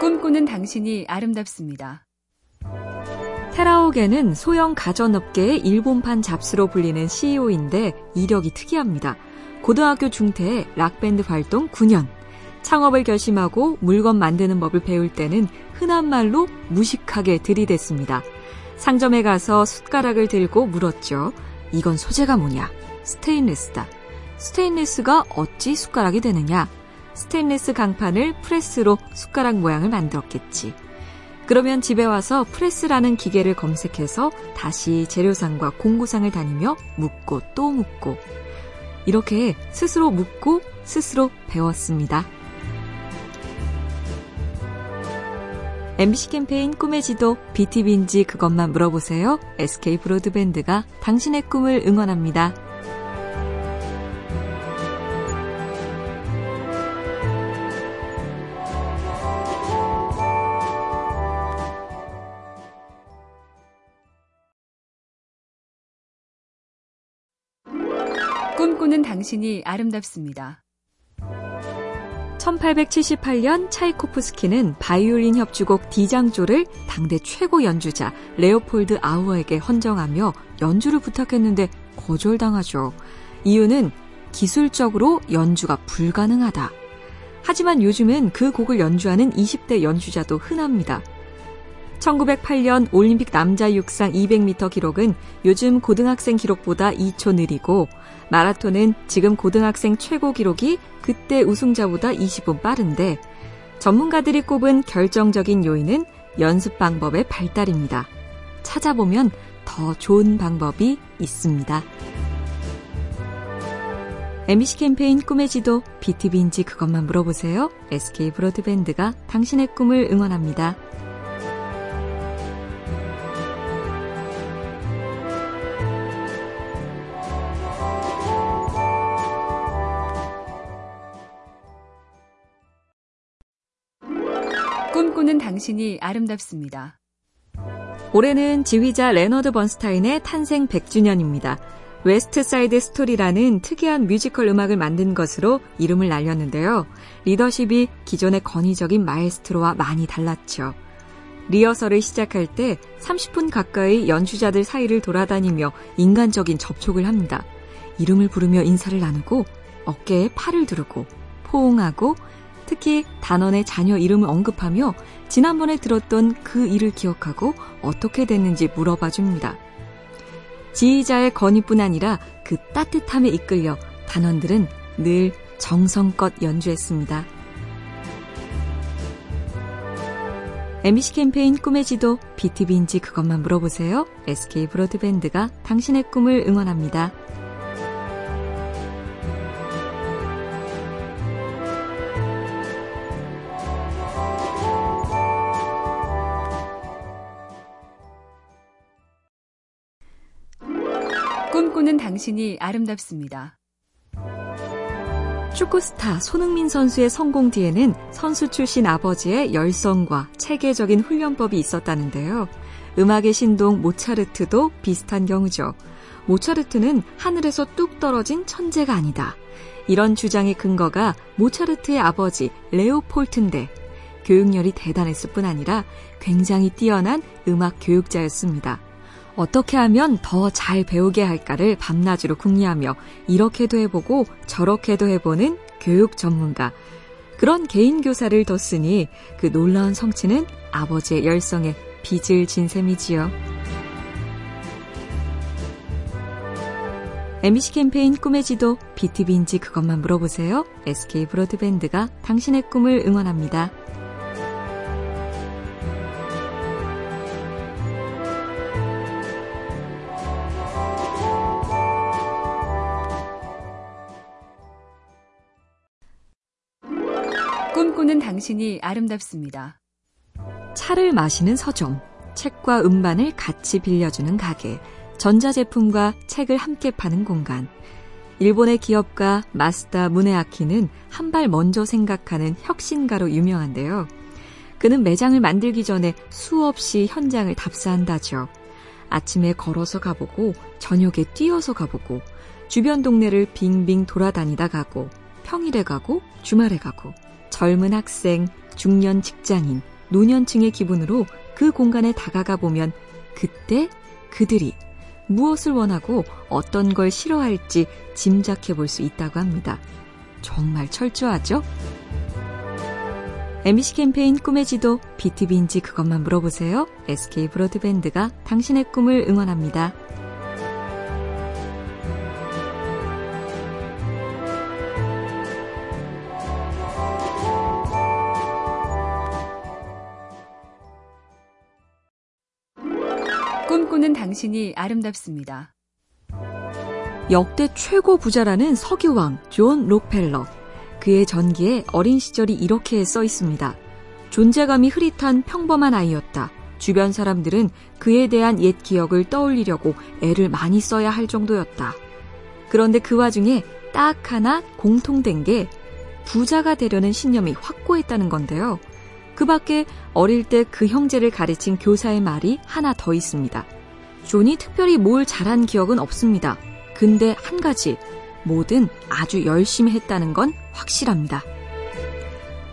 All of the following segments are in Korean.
꿈꾸는 당신이 아름답습니다. 테라오게는 소형 가전업계의 일본판 잡스로 불리는 CEO인데 이력이 특이합니다. 고등학교 중퇴에 락밴드 활동 9년. 창업을 결심하고 물건 만드는 법을 배울 때는 흔한 말로 무식하게 들이댔습니다. 상점에 가서 숟가락을 들고 물었죠. 이건 소재가 뭐냐? 스테인리스다. 스테인리스가 어찌 숟가락이 되느냐? 스테인리스 강판을 프레스로 숟가락 모양을 만들었겠지. 그러면 집에 와서 프레스라는 기계를 검색해서 다시 재료상과 공구상을 다니며 묻고 또 묻고 이렇게 스스로 묻고 스스로 배웠습니다. MBC 캠페인 꿈의 지도 BTV인지 그것만 물어보세요. SK 브로드밴드가 당신의 꿈을 응원합니다. 꿈꾸는 당신이 아름답습니다. 1878년 차이코프스키는 바이올린 협주곡 디장조를 당대 최고 연주자 레오폴드 아우어에게 헌정하며 연주를 부탁했는데 거절당하죠. 이유는 기술적으로 연주가 불가능하다. 하지만 요즘은 그 곡을 연주하는 20대 연주자도 흔합니다. 1908년 올림픽 남자 육상 200m 기록은 요즘 고등학생 기록보다 2초 느리고 마라톤은 지금 고등학생 최고 기록이 그때 우승자보다 20분 빠른데 전문가들이 꼽은 결정적인 요인은 연습 방법의 발달입니다. 찾아보면 더 좋은 방법이 있습니다. MBC 캠페인 꿈의 지도 BTV인지 그것만 물어보세요. SK 브로드밴드가 당신의 꿈을 응원합니다. 꿈꾸는 당신이 아름답습니다. 올해는 지휘자 레너드 번스타인의 탄생 100주년입니다. West Side Story라는 특이한 뮤지컬 음악을 만든 것으로 이름을 날렸는데요. 리더십이 기존의 권위적인 마에스트로와 많이 달랐죠. 리허설을 시작할 때 30분 가까이 연주자들 사이를 돌아다니며 인간적인 접촉을 합니다. 이름을 부르며 인사를 나누고 어깨에 팔을 두르고 포옹하고 특히 단원의 자녀 이름을 언급하며 지난번에 들었던 그 일을 기억하고 어떻게 됐는지 물어봐 줍니다. 지휘자의 건의뿐 아니라 그 따뜻함에 이끌려 단원들은 늘 정성껏 연주했습니다. MBC 캠페인 꿈의 지도 BTV인지 그것만 물어보세요. SK 브로드밴드가 당신의 꿈을 응원합니다. 꿈꾸는 당신이 아름답습니다. 축구 스타 손흥민 선수의 성공 뒤에는 선수 출신 아버지의 열성과 체계적인 훈련법이 있었다는데요. 음악의 신동 모차르트도 비슷한 경우죠. 모차르트는 하늘에서 뚝 떨어진 천재가 아니다. 이런 주장의 근거가 모차르트의 아버지 레오폴트인데 교육열이 대단했을 뿐 아니라 굉장히 뛰어난 음악 교육자였습니다. 어떻게 하면 더 잘 배우게 할까를 밤낮으로 궁리하며 이렇게도 해보고 저렇게도 해보는 교육 전문가. 그런 개인 교사를 뒀으니 그 놀라운 성취는 아버지의 열성에 빚을 진 셈이지요. MBC 캠페인 꿈의 지도 BTV인지 그것만 물어보세요. SK 브로드밴드가 당신의 꿈을 응원합니다. 꿈꾸는 당신이 아름답습니다. 차를 마시는 서점, 책과 음반을 같이 빌려주는 가게, 전자제품과 책을 함께 파는 공간. 일본의 기업가 마스다 무네아키는 한 발 먼저 생각하는 혁신가로 유명한데요. 그는 매장을 만들기 전에 수없이 현장을 답사한다죠. 아침에 걸어서 가보고, 저녁에 뛰어서 가보고, 주변 동네를 빙빙 돌아다니다 가고, 평일에 가고, 주말에 가고, 젊은 학생, 중년 직장인, 노년층의 기분으로 그 공간에 다가가 보면 그때 그들이 무엇을 원하고 어떤 걸 싫어할지 짐작해 볼 수 있다고 합니다. 정말 철저하죠? MBC 캠페인 꿈의 지도, BTV인지 그것만 물어보세요. SK 브로드밴드가 당신의 꿈을 응원합니다. 꿈꾸는 당신이 아름답습니다. 역대 최고 부자라는 석유왕 존 록펠러. 그의 전기에 어린 시절이 이렇게 써 있습니다. 존재감이 흐릿한 평범한 아이였다. 주변 사람들은 그에 대한 옛 기억을 떠올리려고 애를 많이 써야 할 정도였다. 그런데 그 와중에 딱 하나 공통된 게 부자가 되려는 신념이 확고했다는 건데요. 그 밖에 어릴 때 그 형제를 가르친 교사의 말이 하나 더 있습니다. 존이 특별히 뭘 잘한 기억은 없습니다. 근데 한 가지, 뭐든 아주 열심히 했다는 건 확실합니다.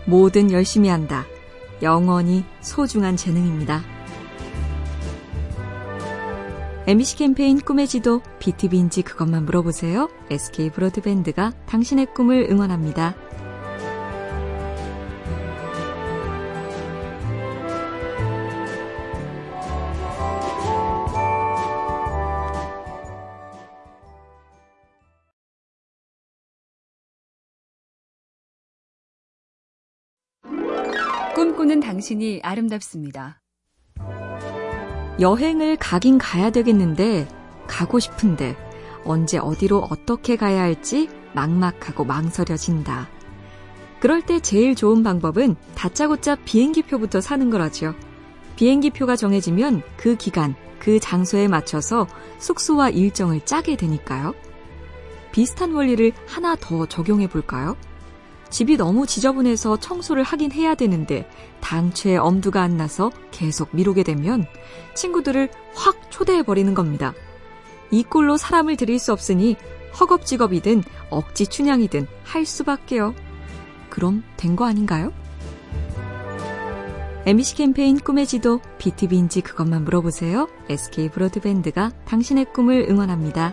뭐든 열심히 한다. 영원히 소중한 재능입니다. MBC 캠페인 꿈의 지도, BTV인지 그것만 물어보세요. SK 브로드밴드가 당신의 꿈을 응원합니다. 꿈꾸는 당신이 아름답습니다. 여행을 가긴 가야 되겠는데, 가고 싶은데, 언제 어디로 어떻게 가야 할지 막막하고 망설여진다. 그럴 때 제일 좋은 방법은 다짜고짜 비행기표부터 사는 거라죠. 비행기표가 정해지면 그 기간, 그 장소에 맞춰서 숙소와 일정을 짜게 되니까요. 비슷한 원리를 하나 더 적용해 볼까요? 집이 너무 지저분해서 청소를 하긴 해야 되는데 당최 엄두가 안 나서 계속 미루게 되면 친구들을 확 초대해 버리는 겁니다. 이 꼴로 사람을 들일 수 없으니 허겁지겁이든 억지 춘향이든 할 수밖에요. 그럼 된 거 아닌가요? MBC 캠페인 꿈의 지도, BTV인지 그것만 물어보세요. SK 브로드밴드가 당신의 꿈을 응원합니다.